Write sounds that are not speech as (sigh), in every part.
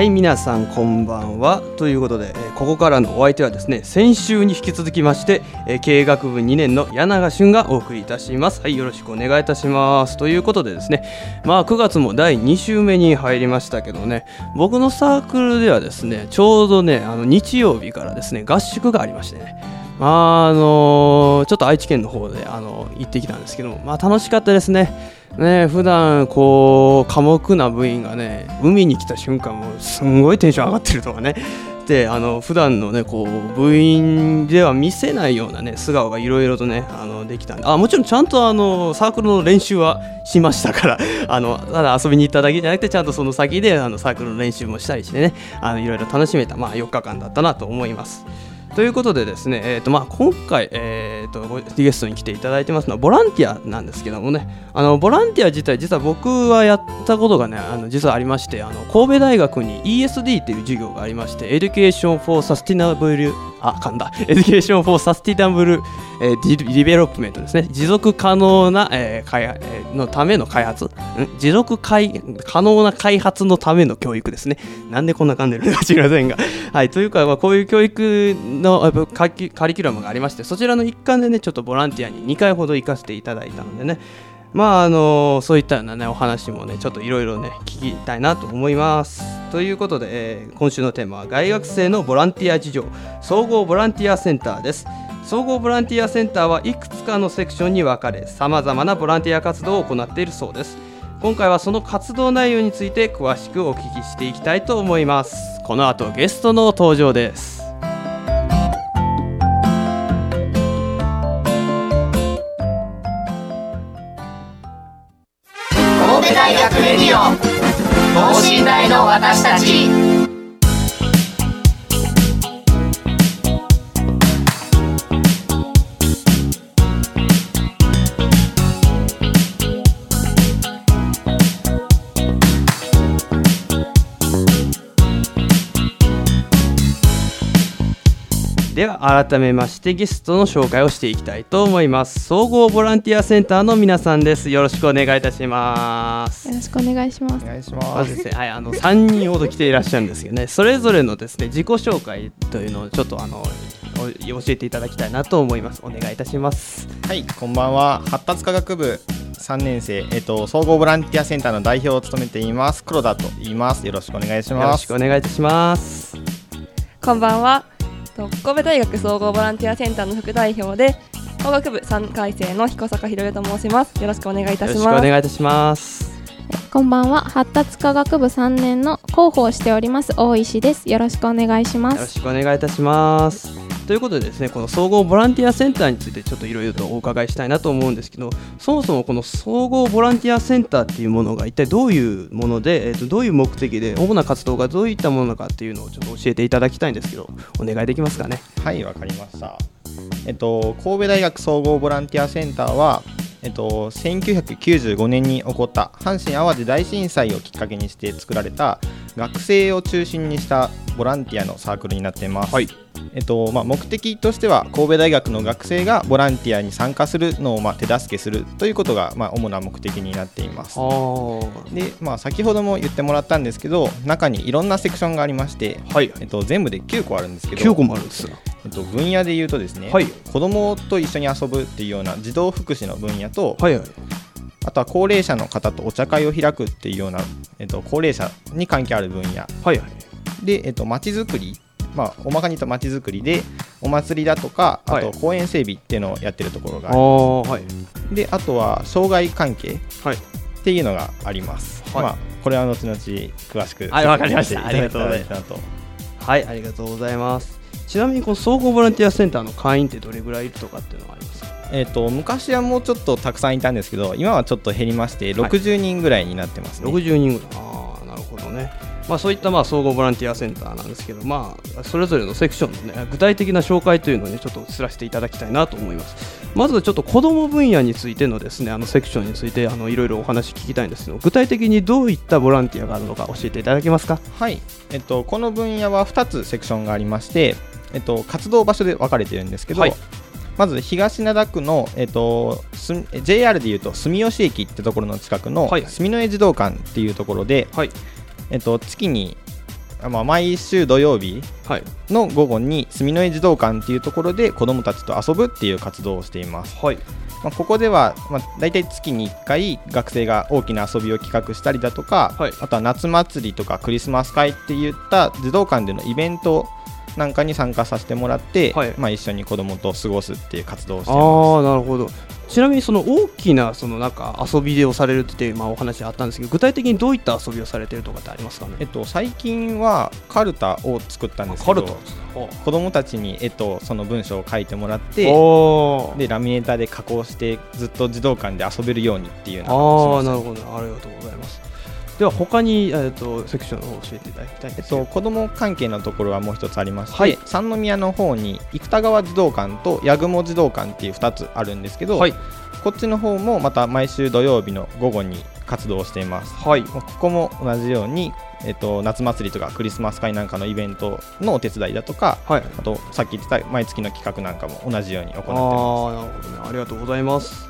はい皆さんこんばんは。ということで、えここからのお相手はですね先週に引き続きまして、え経営学部2年の柳賀俊がお送りいたします。はいよろしくお願いいたします。ということでですねまあ9月も第2週目に入りましたけどね僕のサークルではですねちょうどねあの日曜日からですね合宿がありましてねあのちょっと愛知県の方であの行ってきたんですけどもまあ楽しかったですね。ね普段こう寡黙な部員がね海に来た瞬間もすんごいテンション上がってるとかね。であの普段のねこう部員では見せないようなね素顔がいろいろとねあのできたんで。あもちろんちゃんとあのサークルの練習はしましたから (laughs) あのただ遊びに行っただけじゃなくてちゃんとその先であのサークルの練習もしたりしてねいろいろ楽しめた、まあ、4日間だったなと思います。ということでですね、えーとまあ、今回、えー、とゲストに来ていただいてますのはボランティアなんですけどもねあのボランティア自体実は僕はやったことがねあの実はありましてあの神戸大学に ESD っていう授業がありまして Education for Sustainable あ噛んだ。Education for Sustainable えー Development ですね。持続可能な、えー開発えのための開発？持続開可能な開発のための教育ですね。なんでこんな噛んでるのか知りませんが。はいというか、まあ、こういう教育のカリカリキュラムがありましてそちらの一環でねちょっとボランティアに2回ほど行かせていただいたのでね。まああのそういったようなねお話もねちょっといろいろね聞きたいなと思います。ということで、えー今週のテーマは大学生のボランティア事情。総合ボランティアセンターです。総合ボランティアセンターはいくつかのセクションに分かれさまざまなボランティア活動を行っているそうです。今回はその活動内容について詳しくお聞きしていきたいと思います。この後ゲストの登場です。学レディオ等身大の私たち。では改めましてゲストの紹介をしていきたいと思います総合ボランティアセンターの皆さんですよろしくお願いいたしますよろしくお願いしますお。願いしまます。ずですね、はい、あの3人ほど来ていらっしゃるんですけどねそれぞれのですね自己紹介というのをちょっとあのお教えていただきたいなと思いますお願いいたしますはい、こんばんは。発達科学部3年生、えっと、総合ボランティアセンターの代表を務めています。黒田と言います。よろしくお願いしよろます。しくお願いいたしますこんばんは。と神戸大学総合ボランティアセンターの副代表で工学部3回生の彦坂ひろよと申します。よろしくお願いいたよろしくおします。願いいたしますこんばんは。発達科学部3年の広報をしております大石です。よろしくお願いしまよろす。しくお願いいたします。ということでですね、この総合ボランティアセンターについてちょっといろいろとお伺いしたいなと思うんですけど、そもそもこの総合ボランティアセンターっていうものが一体どういうもので、えー、とどういう目的で、主な活動がどういったものなのかっていうのをちょっと教えていただきたいんですけど、お願いできますかね？はい、わかりました。えっと、神戸大学総合ボランティアセンターは、えっと、1995年に起こった阪神・淡路大震災をきっかけにして作られた学生を中心にしたボランティアのサークルになっています。はいえっとまあ、目的としては神戸大学の学生がボランティアに参加するのをまあ手助けするということがまあ主な目的になっています。で、まあ、先ほども言ってもらったんですけど中にいろんなセクションがありまして、はい、えっと、全部で9個あるんですけど9個もあるんですよ。えっと、分野で言うとですね、はい。子供と一緒に遊ぶっていうような児童福祉の分野と、はいはい。あとは高齢者の方とお茶会を開くっていうような、えっと、高齢者に関係ある分野。はいはい。で、えっと、町づくりまあ、大まかに言うと町づくりでお祭りだとかあはい。と公園整備っていうのをやってるところがああるーはい。であとは障害関係はい。っていうのがあります、はい。まあ、これは後々詳しくはいわかりました。説明していただきたいなと。はい、ありがとうございます。ちなみにこの総合ボランティアセンターの会員ってどれぐらいいるとかっていうのはありますか？えっと昔はもうちょっとたくさんいたんですけど今はちょっと減りましてはい。60人ぐらいになってますね、60人ぐらい。ああなるほどね。まあそういったまあ総合ボランティアセンターなんですけどまあそれぞれのセクションのね具体的な紹介というのをねちょっと移らせていただきたいなと思います。まずちょっと子ども分野についてのですねあのセクションについてあのいろいろお話聞きたいんですけど具体的にどういったボランティアがあるのか教えていただけますか？はい、えっと、この分野は2つセクションがありまして、えっと、活動場所で分かれてるんですけど、はい。まず東灘区の、えっと、す JR でいうと住吉駅ってところの近くのはい。住之江児童館っていうところで、はい。えっと、月に、あまあ、毎週土曜日はい。の午後に住之江児童館っていうところで子どもたちと遊ぶっていう活動をしています。はい。まあ、ここでは、まあ、大体月に1回学生が大きな遊びを企画したりだとか、はい。あとは夏祭りとかクリスマス会っていった児童館でのイベントなんかに参加させてもらって、はい。まあ、一緒に子どもと過ごすっていう活動をしてまあなるほど。ちなみにその大きなそのなんか遊びをされるっていうまあお話あったんですけど具体的にどういった遊びをされてるとかってありますかね？す。えっと、最近はカルタを作ったんですけどカルタ。子どもたちに絵とその文章を書いてもらってでラミネーターで加工してずっと児童館で遊べるようにっていうのをしましたあなるほど。ありがとうございますでは他に、えー、とセクションを教えていただきたいんえっと、子ども関係のところはもう一つありまして、はい。三宮の方に生田川児童館と八雲児童館っていう2つあるんですけど、はい。こっちの方もまた毎週土曜日の午後に活動をしています。はい。ここも同じように、えっと、夏祭りとかクリスマス会なんかのイベントのお手伝いだとかはい。あとさっき言ってた毎月の企画なんかも同じように行ってあます。あなるほどね。ありがとうございます。まあ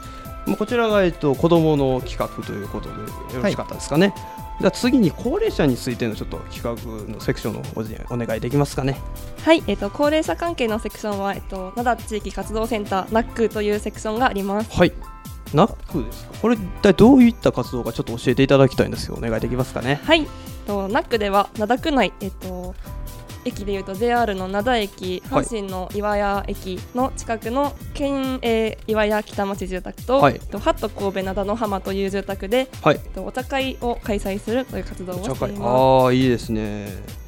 こちらが、えっと子供の企画ということでよろしかったですかね、では次に高齢者についてのちょっと企画のセクションのお願いできますかね。はい、えっと高齢者関係のセクションはえっと灘地域活動センター NAC というセクションがあります。はい。ナックですか？これ一体どういった活動かちょっと教えていただきたいんですよお願いできますかね？はい、えっと NAC では灘区内えっと駅でいうと JR の灘駅、はい阪神の岩屋駅の近くの県営岩屋北町住宅と、はい。とハット神戸灘の浜という住宅で、はい。とお茶会を開催するという活動をしています。ああいいですね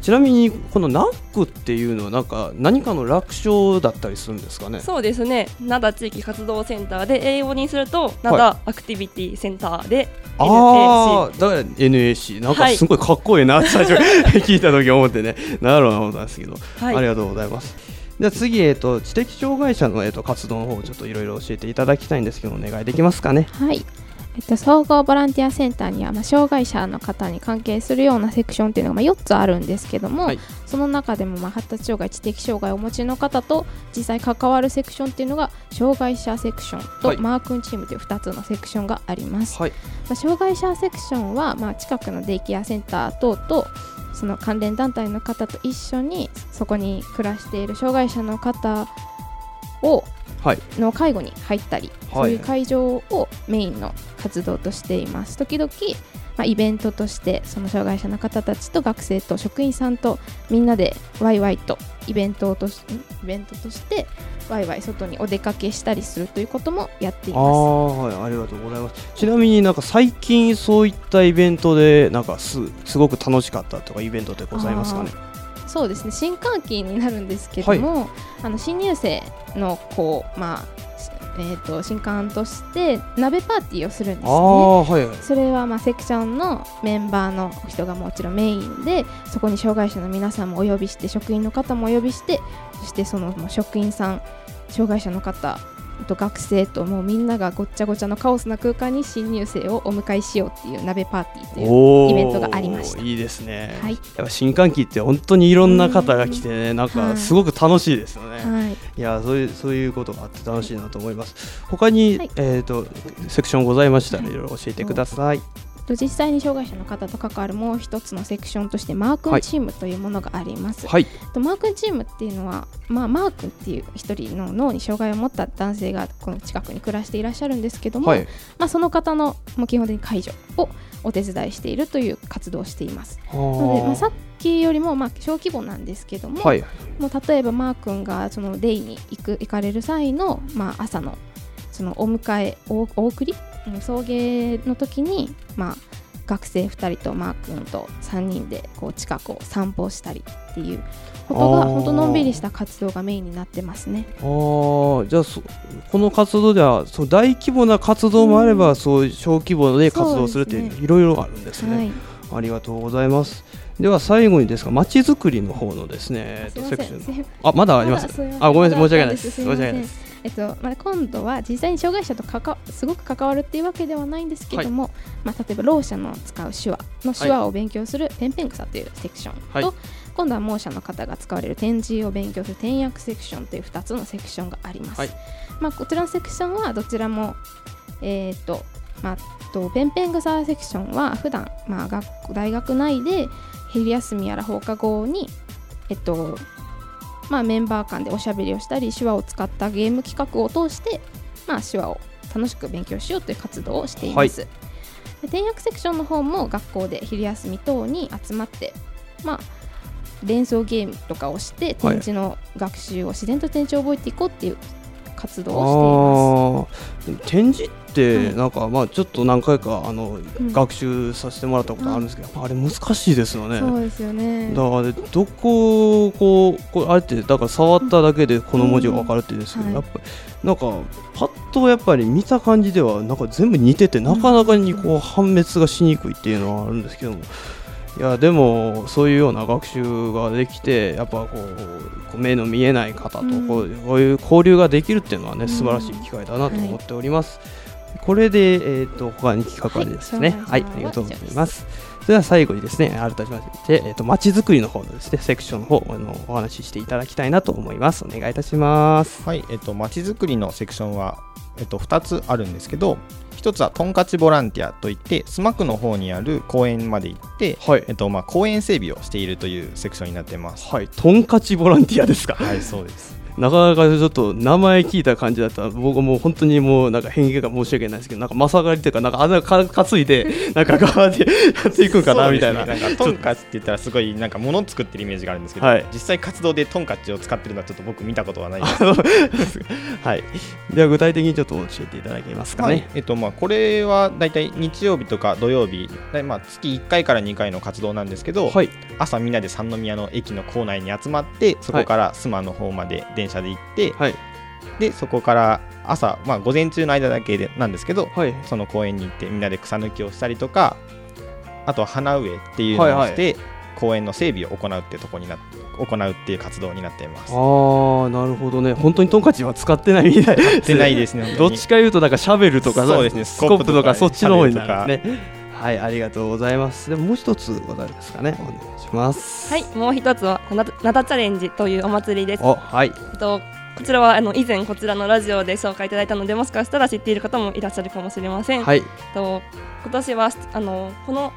ちなみにこのナックっていうのはなんか何かの楽勝だったりするんですかね？そうですね。灘地域活動センターで英語にすると灘アクティビティセンターで NAC ああだから NAC なんかはい。すごいかっこいいな。っ (laughs) て最初聞いた時思ってね。なるほど思ったんですけど、はい。ありがとうございます。じゃあ次、えー、と知的障害者の、えー、と活動の方をちょっといろいろ教えていただきたいんですけどお願いできますかね？はい。えっと、総合ボランティアセンターには、まあ、障害者の方に関係するようなセクションっていうのが、まあ、4つあるんですけども、はい。その中でも、まあ、発達障害知的障害をお持ちの方と実際関わるセクションっていうのが障害者セクションと、はい。マー君チームという2つのセクションがあります。はい。まあ、障害者セクションは、まあ、近くのデイケアセンター等とその関連団体の方と一緒にそこに暮らしている障害者の方をはいの介護に入ったり、はい。そういう会場をメインの活動としています。時々、まあ、イベントとしてその障害者の方たちと学生と職員さんとみんなでワイワイとイベントとしイベントとしてワイワイ外にお出かけしたりするということもやっていああますはい。ありがとうございます。ちなみになんか最近そういったイベントでなんかすすごく楽しかったとかイベントってございますかね？そうですね。新歓期になるんですけども、あの新入生のこうまあしえー、と新刊として鍋パーティーをするんですね。あはいはい。それはまあセクションのメンバーの人がもちろんメインでそこに障害者の皆さんもお呼びして職員の方もお呼びしてそしてその職員さん障害者の方と学生ともうみんながごっちゃごちゃのカオスな空間に新入生をお迎えしようっていう鍋パーティーというイベントがありました。いいですね、はい。やっぱ新歓期って本当にいろんな方が来てねなんはいかすごく楽しいですよね、はい。い。やそういうそういうことがあって楽しいなと思います。他に、はい。えっ、とセクションございましたらいろいろ教えてくださいと実際に障害者の方と関わるもう一つのセクションとしてマー君チームというものがあります、はい。とマー君チームっていうのは、まあ、マー君っていう一人の脳に障害を持った男性がこの近くに暮らしていらっしゃるんですけども、はい。まあ、その方のもう基本的に介助をお手伝いしているという活動をしています。なので、まあ、さっきよりもまあ小規模なんですけども、はい。もう例えばマー君がそのデイに行く行かれる際の、まあ、朝のそのお迎えおお送りうん送迎の時に、まあ、学生2人とマー君と3人でこう近くを散歩したりっていうことが本当のんびりした活動がメインになってますね。あー。じゃあそこの活動ではそう大規模な活動もあれば、うん。そう小規模で活動するっていうそうですいろいろあるんですね、はい、ありがとうございます。では最後にですがまちづくりの方のですねセクションあまだあります。あごめんなさい。申し訳ないです。申し訳ないですえっとまあ、今度は実際に障害者とかかすごく関わるっていうわけではないんですけども、まあ、例えばろう者の使う手話の手話を勉強するペンペン草というセクションと、はい。今度は盲者の方が使われる点字を勉強する点訳セクションという2つのセクションがあります。はい。まあ、こちらのセクションはどちらも、えーっとまあ、とペンペン草セクションは普段、まあ、学校大学内で昼休みやら放課後に、えっとまあ、メンバー間でおしゃべりをしたり手話を使ったゲーム企画を通して、まあ、手話を楽しく勉強しようという活動をしています。で転訳セクションの方も学校で昼休み等に集まって、まあ、連想ゲームとかをして点字の学習を自然と点字を覚えていこうっていう活動をあー。展示ってはいなんかまあちょっと何回かあの、ん。学習させてもらったことあるんですけど、あれ難しいですよね。しています。そうですよね。だからどこをこうこうあれってだから触っただけでこの文字が分かるって言うんですけど、うん。やっぱなんかパッとやっぱり見た感じではなんか全部似ててなかなかにこう判別がしにくいっていうのはあるんですけどもいやでもそういうような学習ができてやっぱこう目の見えない方とこう,、いう交流ができるっていうのはねうん素晴らしい機会だなと思っております。これで、えー、と他に企画ありですね。ははいい、ありがとうございます。それでは最後にですね、改めまして、えっ、と、まちづくりの方のですね、セクションの方、あの、お話ししていただきたいなと思います。お願いいたします。はい、えっと、まちづくりのセクションは、えっと、2つあるんですけど、1つはトンカチボランティアといって、スマックの方にある公園まで行って、はいえっとまあ、公園整備をしているというセクションになっています。はい、トンカチボランティアですか？はい、そうです。なかなかちょっと名前聞いた感じだったら僕もう本当にもうなんか変化が申し訳ないですけどなんかまさがりというかなんかあんなか担いでなんか側でやっていくんかなみたいな。(laughs) ね。なんかトンカチって言ったらすごいなんか物を作ってるイメージがあるんですけど、はい。実際活動でトンカチを使ってるのはちょっと僕見たことはないで。す。(laughs) はい。では具体的にちょっと教えていただけますかはい。ねえっとまあ、これはだいたい日曜日とか土曜日、まあ、月1回から2回の活動なんですけど、はい。朝みんなで三宮の駅の構内に集まってそこから須磨の方まで電車で行って、はい。でそこから朝、まあ、午前中の間だけでなんですけどはい。その公園に行ってみんなで草抜きをしたりとかあとは花植えっていうのをして、公園の整備を行うっていうところにな行うっていう活動になっています。あーなるほどね。本当にトンカチは使ってないみたいでってないですね。どっちかいうとなんかシャベルとかそうですねスコップとかスコップとかそっちの方になるんですねはいありがとうございます。でももう一つございますかね。お願いします。はい、もう一つはななだチャレンジというお祭りです。おはい。えっとこちらはあの以前こちらのラジオで紹介いただいたのでもしかしたら知っている方もいらっしゃるかもしれません。はい。と今年はあのこのお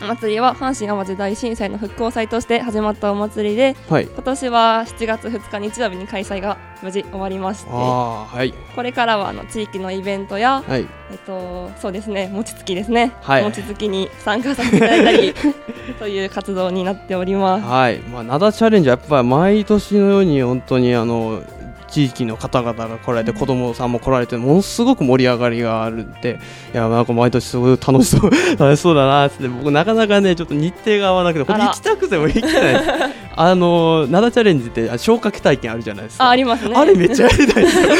祭りは阪神・淡路大震災の復興祭として始まったお祭りではい。今年は7月2日日曜日に開催が無事終わりましてはい。これからはあの地域のイベントや、はい。えっと、そうですね餅つきですね、はい。餅つきに参加させていただいたり (laughs) という活動になっております。はい、まあ、灘チャレンジはやっぱり毎年のように本当にあの地域の方々が来られて、子供さんも来られてものすごく盛り上がりがあるんでいやなんか毎年すごい楽しそう (laughs) 楽しそうだなって僕なかなかねちょっと日程が合わなくてこれ行きたくても行けないです。(laughs) あの灘チャレンジってあ消火器体験あるじゃないですか。あありますね。あれめっちゃやりたいですよ。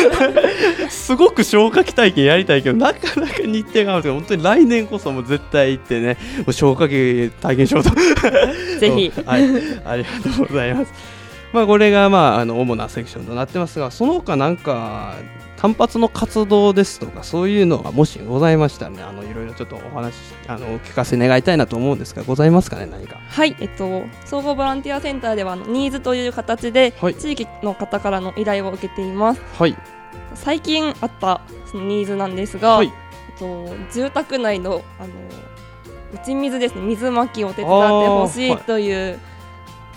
(laughs) すごく消火器体験やりたいけどなかなか日程が合わなくて本当に来年こそもう絶対行ってねもう消火器体験しようと。ぜひ。うんはい、ありがとうございます。まあこれがまああの主なセクションとなってますが、その他なんか単発の活動ですとかそういうのがもしございましたらね、あのいろいろちょっとお話あのお聞かせ願いたいなと思うんですが、ございますかね何か。はい、えっと、総合ボランティアセンターではあのニーズという形で、はい。地域の方からの依頼を受けています。はい。最近あったそのニーズなんですが、はい。えっと、住宅内のあの打ち水ですね水まきを手伝ってほしいあーはい。と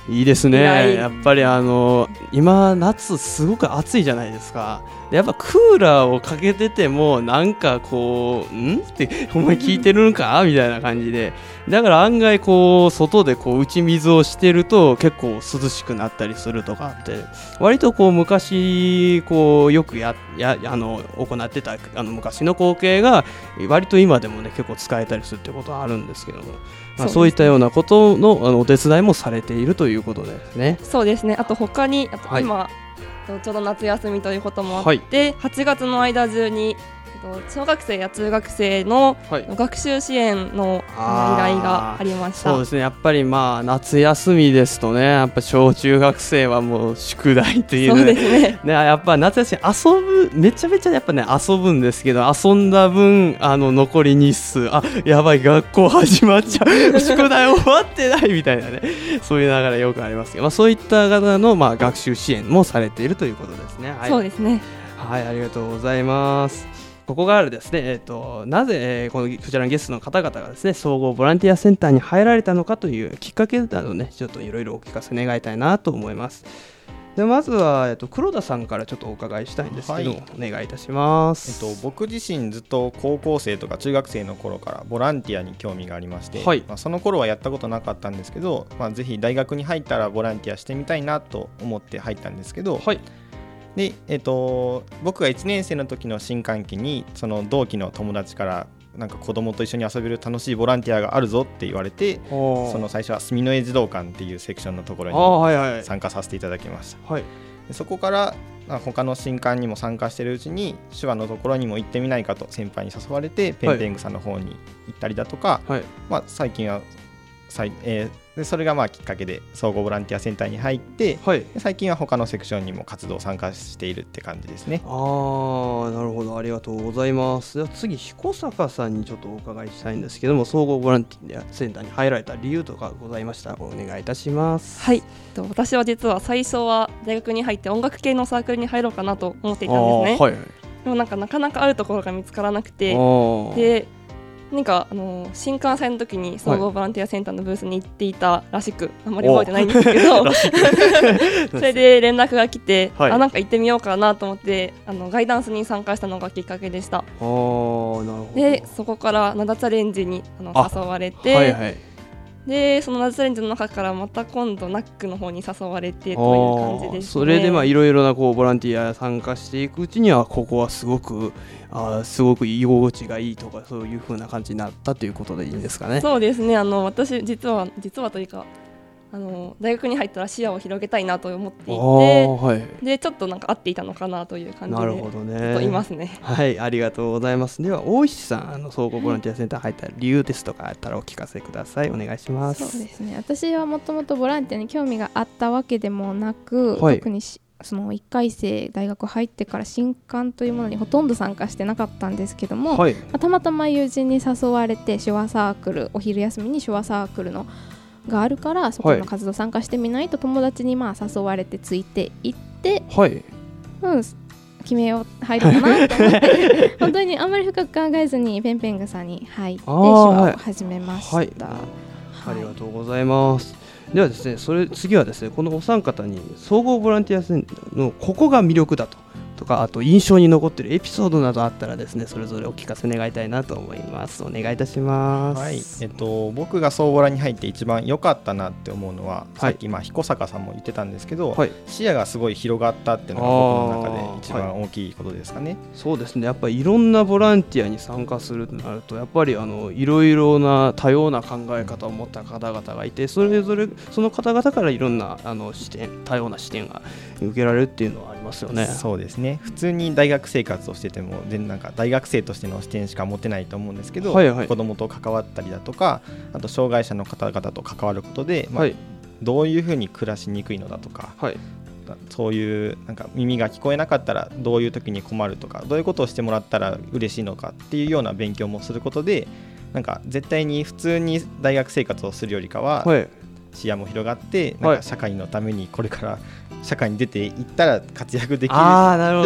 いういいですね。やっぱりあの今夏すごく暑いじゃないですか。でやっぱクーラーをかけててもなんかこうん？ってお前聞いてるんか？みたいな感じで。だから案外こう外でこう打ち水をしてると結構涼しくなったりするとかって割とこう昔こうよくややあの行ってたあの昔の光景が割と今でもね結構使えたりするってことはあるんですけども、まあ、そういったようなことのあのお手伝いもされているということですね。そうですね。あと他にあとはい。今、ちょうど夏休みということもあって、8月の間中にと小学生や中学生のはい。学習支援の依頼がありました。そうですね。やっぱりまあ夏休みですとねやっぱ小中学生はもう宿題というそうねですね。ね、やっぱ夏休み遊ぶめちゃめちゃやっぱね遊ぶんですけど遊んだ分あの残り日数あやばい学校始まっちゃう。(laughs) 宿題終わってないみたいなね。そういう流れよくありますけど、まあ、そういった方の、まあ、学習支援もされているということですね。はい。そうですね。はい、ありがとうございます。ここからですね、えっ、と、なぜ、えーこのこちらのゲストの方々がですね、総合ボランティアセンターに入られたのかというきっかけなどね、ちょっといろいろお聞かせ願いたいなと思います。でまずは、えっと、黒田さんからちょっとお伺いしたいんですけど、はいお願いいたします。えっと、僕自身ずっと高校生とか中学生の頃からボランティアに興味がありまして、はいまあ、その頃はやったことなかったんですけど、まあ、ぜひ大学に入ったらボランティアしてみたいなと思って入ったんですけど、はい、でえっと、僕が1年生の時の新歓期にその同期の友達からなんか子供と一緒に遊べる楽しいボランティアがあるぞって言われてそその最初は住之江児童館っていうセクションのところはいはいに参加させていただきました。はい。でそこからまあ他の新刊にも参加してるうちに手話のところにも行ってみないかと先輩に誘われてペンペングさんの方に行ったりだとか、はい。まあ、最近はさい、えーでそれがまあきっかけで総合ボランティアセンターに入ってはい。で最近は他のセクションにも活動参加しているって感じですね。あーなるほど。ありがとうございます。では次彦坂さんにちょっとお伺いしたいんですけども総合ボランティアセンターに入られた理由とかございましたらお願いいたします。はい。と私は実は最初は大学に入って音楽系のサークルに入ろうかなと思っていたんですね、はい。でもなんかなかなか会うところが見つからなくて。あーで何かあの新幹線の時に総合ボランティアセンターのブースに行っていたらしく、あんまり覚えてないんですけど (laughs) それで連絡が来て、はい。あなんか行ってみようかなと思ってあのガイダンスに参加したのがきっかけでした。でそこから灘チャレンジにあのあ誘われて、はいはいでその灘チャレンジの中からまた今度ナックの方に誘われてという感じです、ね、それでまあいろいろなこうボランティア参加していくうちにはここはすごくあーすごく居心地がいいとかそういう風な感じになったということでいいんですかね。そうですねあの私実は実はというかあの大学に入ったら視野を広げたいなと思っていあーはいてでちょっとなんか合っていたのかなという感じでなるほどずっといね。ますね。はい、ありがとうございます。では、大石さん、あの総合ボランティアセンター入った理由ですとかあったらお聞かせください。お願いしまそうす。ですね私はもともとボランティアに興味があったわけでもなく、はい特にしその1回生大学入ってから新刊というものにほとんど参加してなかったんですけども、はい。まあたまたま友人に誘われて手話サークルお昼休みに手話サークルのがあるからそこはいの活動参加してみないと友達にまあ誘われてついていって、はい。うん、決めよう入ろうかなと思って (laughs) 本当にあんまり深く考えずにペンペングさんに入って手話はいを始めました。はいありがとうございます。ではですね、それ次はですね、このお三方に総合ボランティアセンターのここが魅力だととか、あと印象に残っているエピソードなどあったらですね、それぞれお聞かせ願いたいなと思います。お願いいたします。はいえっと、僕が総ボラに入って一番良かったなって思うのは、さっきまあ彦坂さんも言ってたんですけど、はい視野がすごい広がったっていうのが僕の中で一番大きいことですかね。そうですねやっぱりいろんなボランティアに参加するとなるとやっぱりあのいろいろな多様な考え方を持った方々がいてそれぞれその方々からいろんなあの視点多様な視点が受けられるっていうのはありますよね。そうですね。普通に大学生活をしてても全然なんか大学生としての視点しか持てないと思うんですけど、はいはい。子供と関わったりだとかあと障害者の方々と関わることで、まあはいどういうふうに暮らしにくいのだとかはい。そういうなんか耳が聞こえなかったらどういう時に困るとかどういうことをしてもらったら嬉しいのかっていうような勉強もすることでなんか絶対に普通に大学生活をするよりかははい視野も広がってはないんか社会のためにこれから社会に出ていったら活躍できる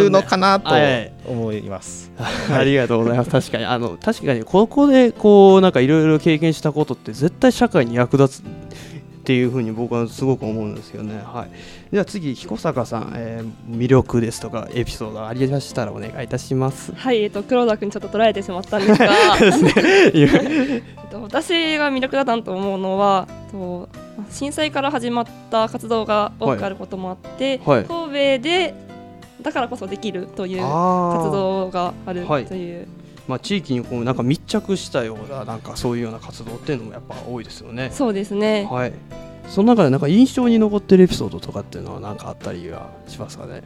のかなとはい思います。(laughs) ありがとうございます。(laughs) 確かに、あの、確かに、ここで、こう、なんかいろいろ経験したことって、絶対社会に役立つ。っていうふうに僕はすごく思うんですけどね。はい。では次彦坂さん、えー魅力ですとかエピソードありましたらお願いいたします。はい、えっと黒田君ちょっと捉えてしまったんですが、(laughs) (laughs) えっと私が魅力だなと思うのは、と震災から始まった活動が多くあることもあって、はい。神戸でだからこそできるという活。動があるはいという、まあ地域にこうなんか密着したようななんかそういうような活動っていうのもやっぱ多いですよね。そうですね。はい。その中でなんか印象に残ってるエピソードとかっていうのはなんかあったりはしますかね？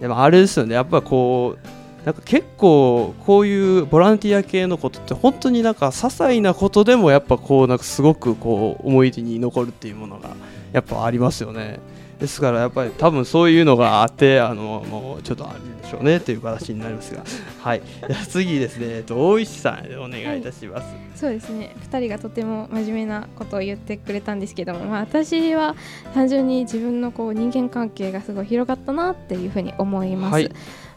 でもあれですよね。やっぱこうなんか結構こういうボランティア系のことって本当になんか些細なことでもやっぱこうなんかすごくこう思い出に残るっていうものがやっぱありますよね。ですからやっぱり多分そういうのがあってあのもうちょっとあるんでしょうねという形になりますが、はい。じゃあ次ですね。えっと大石さんお願いいたします。そうですね2人がとても真面目なことを言ってくれたんですけども、まあ、私は単純に自分のこう人間関係がすごい広がったなっていうふうに思います、はい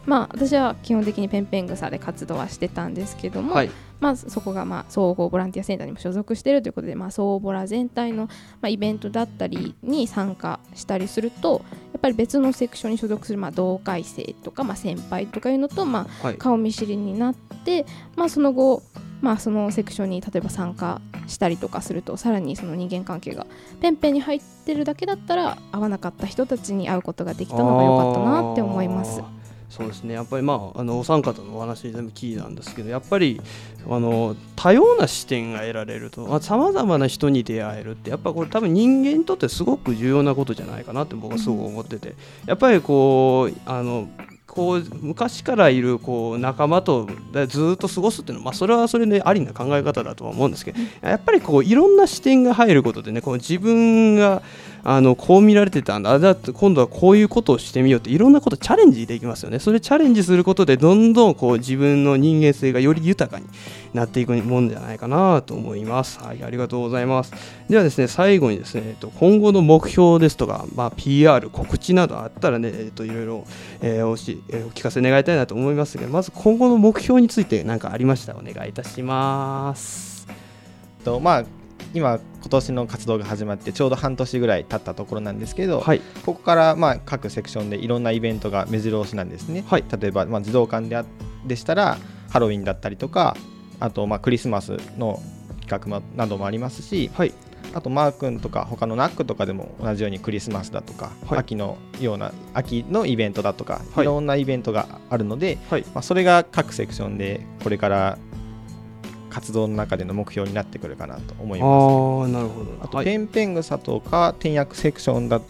まあ私は基本的にペンペン草で活動はしてたんですけども、はい。まあ、そこがまあ総合ボランティアセンターにも所属しているということで、まあ、総ボラ全体のまあイベントだったりに参加したりするとやっぱり別のセクションに所属するまあ同回生とかまあ先輩とかいうのとま。顔見知りになって、まあ、その後、まあ、そのセクションに例えば参加したりとかするとさらにその人間関係がペンペンに入ってるだけだったら会わなかった人たちに会うことができたのが良かったなって思いますそうですね。やっぱりまああのお三方のお話全部聞いたんですけどやっぱりあの多様な視点が得られるとさまざ、まな人に出会えるってやっぱこれ多分人間にとってすごく重要なことじゃないかなって僕はすごく思ってて。やっぱりこうあのこう昔からいるこう仲間とずっと過ごすっていうのは、まあ、それはそれでありな考え方だとは思うんですけどやっぱりこういろんな視点が入ることでねこう自分があのこう見られてたんだ。だ今度はこういうことをしてみようっていろんなことチャレンジできますよね。それチャレンジすることでどんどんこう自分の人間性がより豊かになっていくもんじゃないかなと思います。はいありがとうございます。ではですね最後にですねえっと今後の目標ですとかまあ PR 告知などあったらねえっといろいろえお聞かせ願いたいなと思いますがまず今後の目標について何かありましたらお願いいたします。とまあ今今年の活動が始まってちょうど半年ぐらい経ったところなんですけど、はい。ここからまあ各セクションでいろんなイベントが目白押しなんですね。はい。例えばまあ児童館であでしたらハロウィンだったりとかあとまあクリスマスの企画もなどもありますしはい。あとマー君とか他のナックとかでも同じようにクリスマスだとか、はい。秋のような秋のイベントだとか、はい。い、ろんなイベントがあるので、はい。まあ、それが各セクションでこれから活動の中での目標になってくるかなと思います。ああなるほど。あと、はいペンペン草とか転訳セクションだ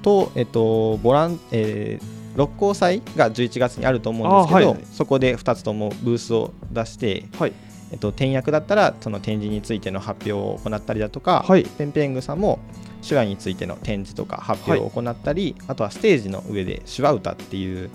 と、えっと、ボラン、えー六甲祭が11月にあると思うんですけど、はい。そこで2つともブースを出して、はい。えっと、転訳だったらその展示についての発表を行ったりだとか、はい。ペンペン草も手話についての展示とか発表を行ったり、あとはステージの上で手話歌っていう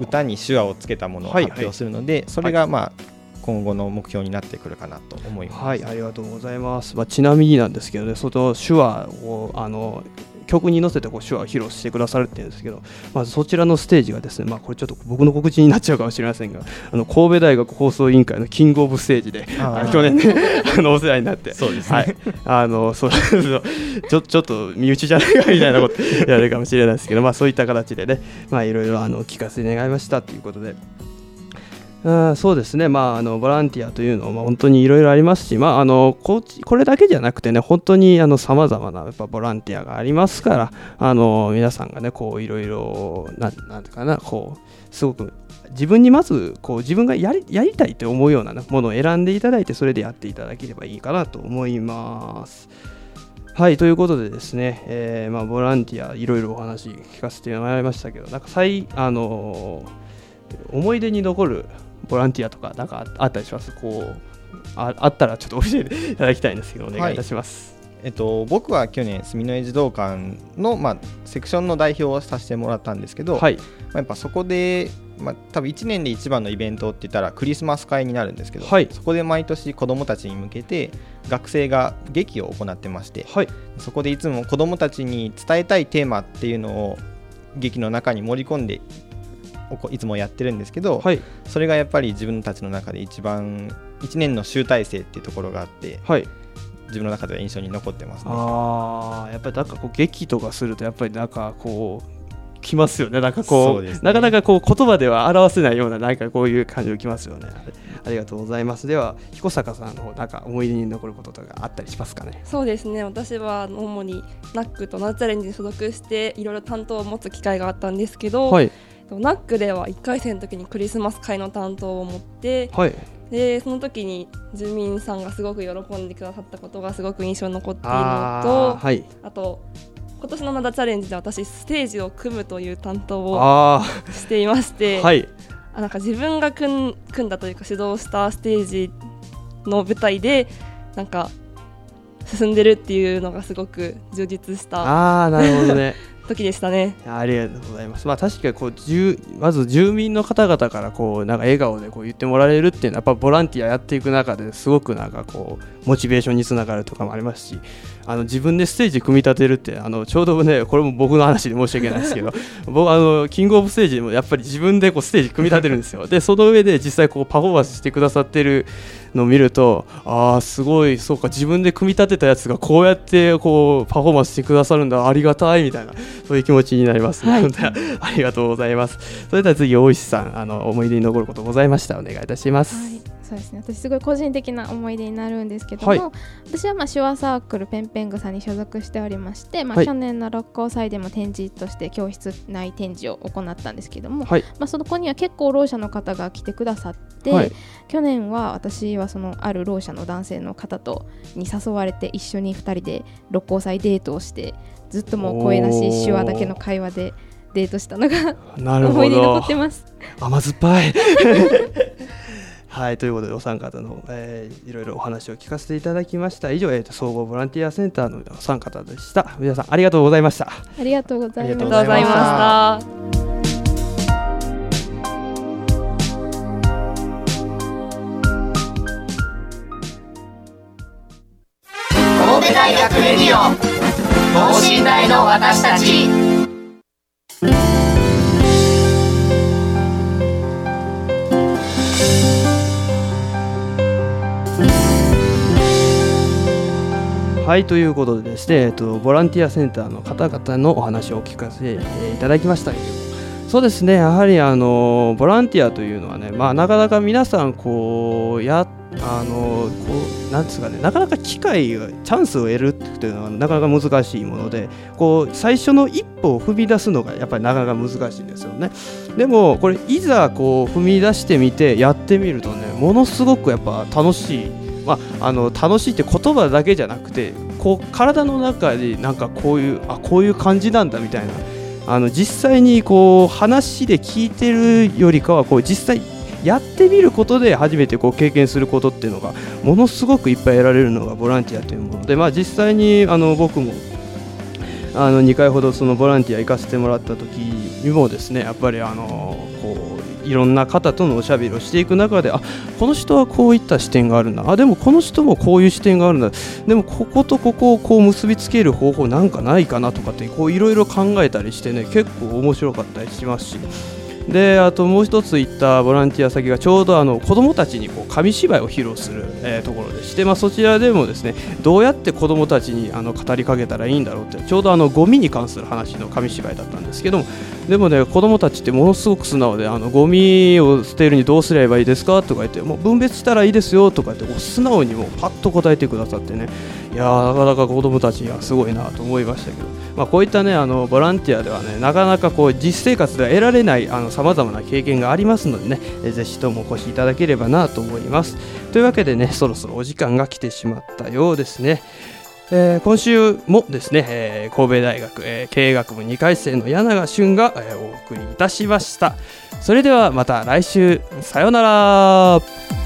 歌に手話をつけたものをはい。発表するので、それがまあ今後の目標になってくるかなと思います。はい、ありがとうございます。まあ、ちなみになんですけどね、その手話をあの曲に乗せてこう手話を披露してくださるっていうんですけど、まずそちらのステージがですね、まあ、これちょっと僕の告知になっちゃうかもしれませんが、あの神戸大学放送委員会のキングオブステージで、去年ね、(laughs) あのお世話になって、そうですねはい、あのそうそうちょちょっと身内じゃないかみたいなことやるかもしれないですけど、まあ、そういった形でね、まあ、いろいろあの聞かせて願いましたということで。あーそうですね、まあ、あのボランティアというのはまあ本当にいろいろありますし、まあ、あのここれだけじゃなくてね、本当にさまざまなやっぱボランティアがありますから、あの皆さんがね、こういろいろ、なんていうかな、こうすごく自分にまずこう自分がやりやりたいと思うような、ものを選んでいただいて、それでやっていただければいいかなと思います。はい、ということでですね、えーまあ、ボランティア、いろいろお話聞かせてもらいましたけど、なんか最、あの思い出に残るボランティアとか、なんかああったりします？こうああったらちょっと教えていただきたいんですけど、お願いいたします。えっと、僕は去年、住之江児童館の、まあ、セクションの代表をさせてもらったんですけど、はい、まあやっぱそこで、まあ、多分1年で一番のイベントって言ったらクリスマス会になるんですけど、はい。そこで毎年子どもたちに向けて学生が劇を行ってましてはい、そこでいつも子どもたちに伝えたいテーマっていうのを劇の中に盛り込んでおこいつもやってるんですけど、はい、それがやっぱり自分たちの中で一番1年の集大成っていうところがあってはい、自分の中では印象に残ってますね。ああやっぱりなんかこう劇とかするとやっぱりなんかこうきますよね。なんかこそうね。なかなかこう言葉では表せないようななんかこういう感じがきますよね。ありがとうございます。では彦坂さんの方なんか思い出に残ることとかあったりしますかね？そうですね。私は主にナックとナッチャレンジに所属していろいろ担当を持つ機会があったんですけど、はいナックでは1回生の時にクリスマス会の担当を持ってはい。でその時に住民さんがすごく喜んでくださったことがすごく印象に残っているのあとーはい。あと今年のナダチャレンジで私ステージを組むという担当をあしていまして、あはい。あなんか自分が組ん組んだというか主導したステージの舞台でなんか進んでるっていうのがすごく充実したああなるほどね (laughs) 時でしたね。ありがとうございます。まあ確かにこう住まず住民の方々からこうなんか笑顔でこう言ってもらえるっていうのはやっぱボランティアやっていく中ですごくなんかこうモチベーションにつながるとかもありますし、あの自分でステージ組み立てるってあのちょうどねこれも僕の話で申し訳ないですけど、(laughs) 僕あのキングオブステージでもやっぱり自分でこうステージ組み立てるんですよ。でその上で実際こうパフォーマンスしてくださってるのを見るとああすごいそうか自分で組み立てたやつがこうやってこうパフォーマンスしてくださるんだ。ありがたいみたいなそういう気持ちになりますね、はい。(laughs) ありがとうございます。それでは次大石さんあの思い出に残ることございましたらお願いいたします、はい、そうですね。私すごい個人的な思い出になるんですけども、はい。私はまあ手話サークルペンペングサに所属しておりまして、まあ、はい。去年の六甲祭でも展示として教室内展示を行ったんですけども、はい。まあ、そこには結構ろう者の方が来てくださって、はい。去年は私はそのあるろう者の男性の方とに誘われて一緒に2人で六甲祭デートをしてずっともう声なし手話だけの会話でデートしたのが思い出に残どってます。甘酸っぱい (laughs) はいということでお三方の、えーいろいろお話を聞かせていただきました。以上、えーと総合ボランティアセンターのお三方でした。皆さんありがとうございました。ありがとうございありますがとうございました。ありがとうございました。神戸大学レディオ等身大の私たちはいということでですね、えっと、ボランティアセンターの方々のお話をお聞かせ、いただきました。けれどもそうですねやはりあのボランティアというのはね、まあ、なかなか皆さんこうやあのこうなんですかねなかなか機会がチャンスを得るっていうのはなかなか難しいものでこう最初の一歩を踏み出すのがやっぱりなかなか難しいんですよね。でもこれいざこう踏み出してみてやってみるとねものすごくやっぱ楽しいまあ、あの楽しいって言葉だけじゃなくてこう体の中でなんかこういうあこういう感じなんだみたいな。あの実際にこう話で聞いてるよりかはこう実際やってみることで初めてこう経験することっていうのがものすごくいっぱい得られるのがボランティアというもので、まあ、実際にあの僕もあの2回ほどそのボランティア行かせてもらった時にもですねやっぱりあのこういろんな方とのおしゃべりをしていく中であこの人はこういった視点があるんだ。あでもこの人もこういう視点があるんだ。でもこことここをこう結びつける方法なんかないかなとかっていろいろ考えたりしてね結構面白かったりしますし。であともう一つ行ったボランティア先がちょうどあの子どもたちにこう紙芝居を披露する、えーところでして、まあ、そちらでもですねどうやって子どもたちにあの語りかけたらいいんだろうってちょうどあのゴミに関する話の紙芝居だったんですけどもでもね子どもたちってものすごく素直であのゴミを捨てるにどうすればいいですかとか言ってもう分別したらいいですよとか言って素直にもうパッと答えてくださってね。いやなかなか子どもたちにはすごいなと思いましたけど、まあ、こういったねあのボランティアではねなかなかこう実生活では得られないさまざまな経験がありますのでねぜひともお越しいただければなと思います。というわけでねそろそろお時間が来てしまったようですね。えー今週もですね、えー神戸大学、えー経営学部2回生の柳永俊が、えーお送りいたしました。それではまた来週。さようなら。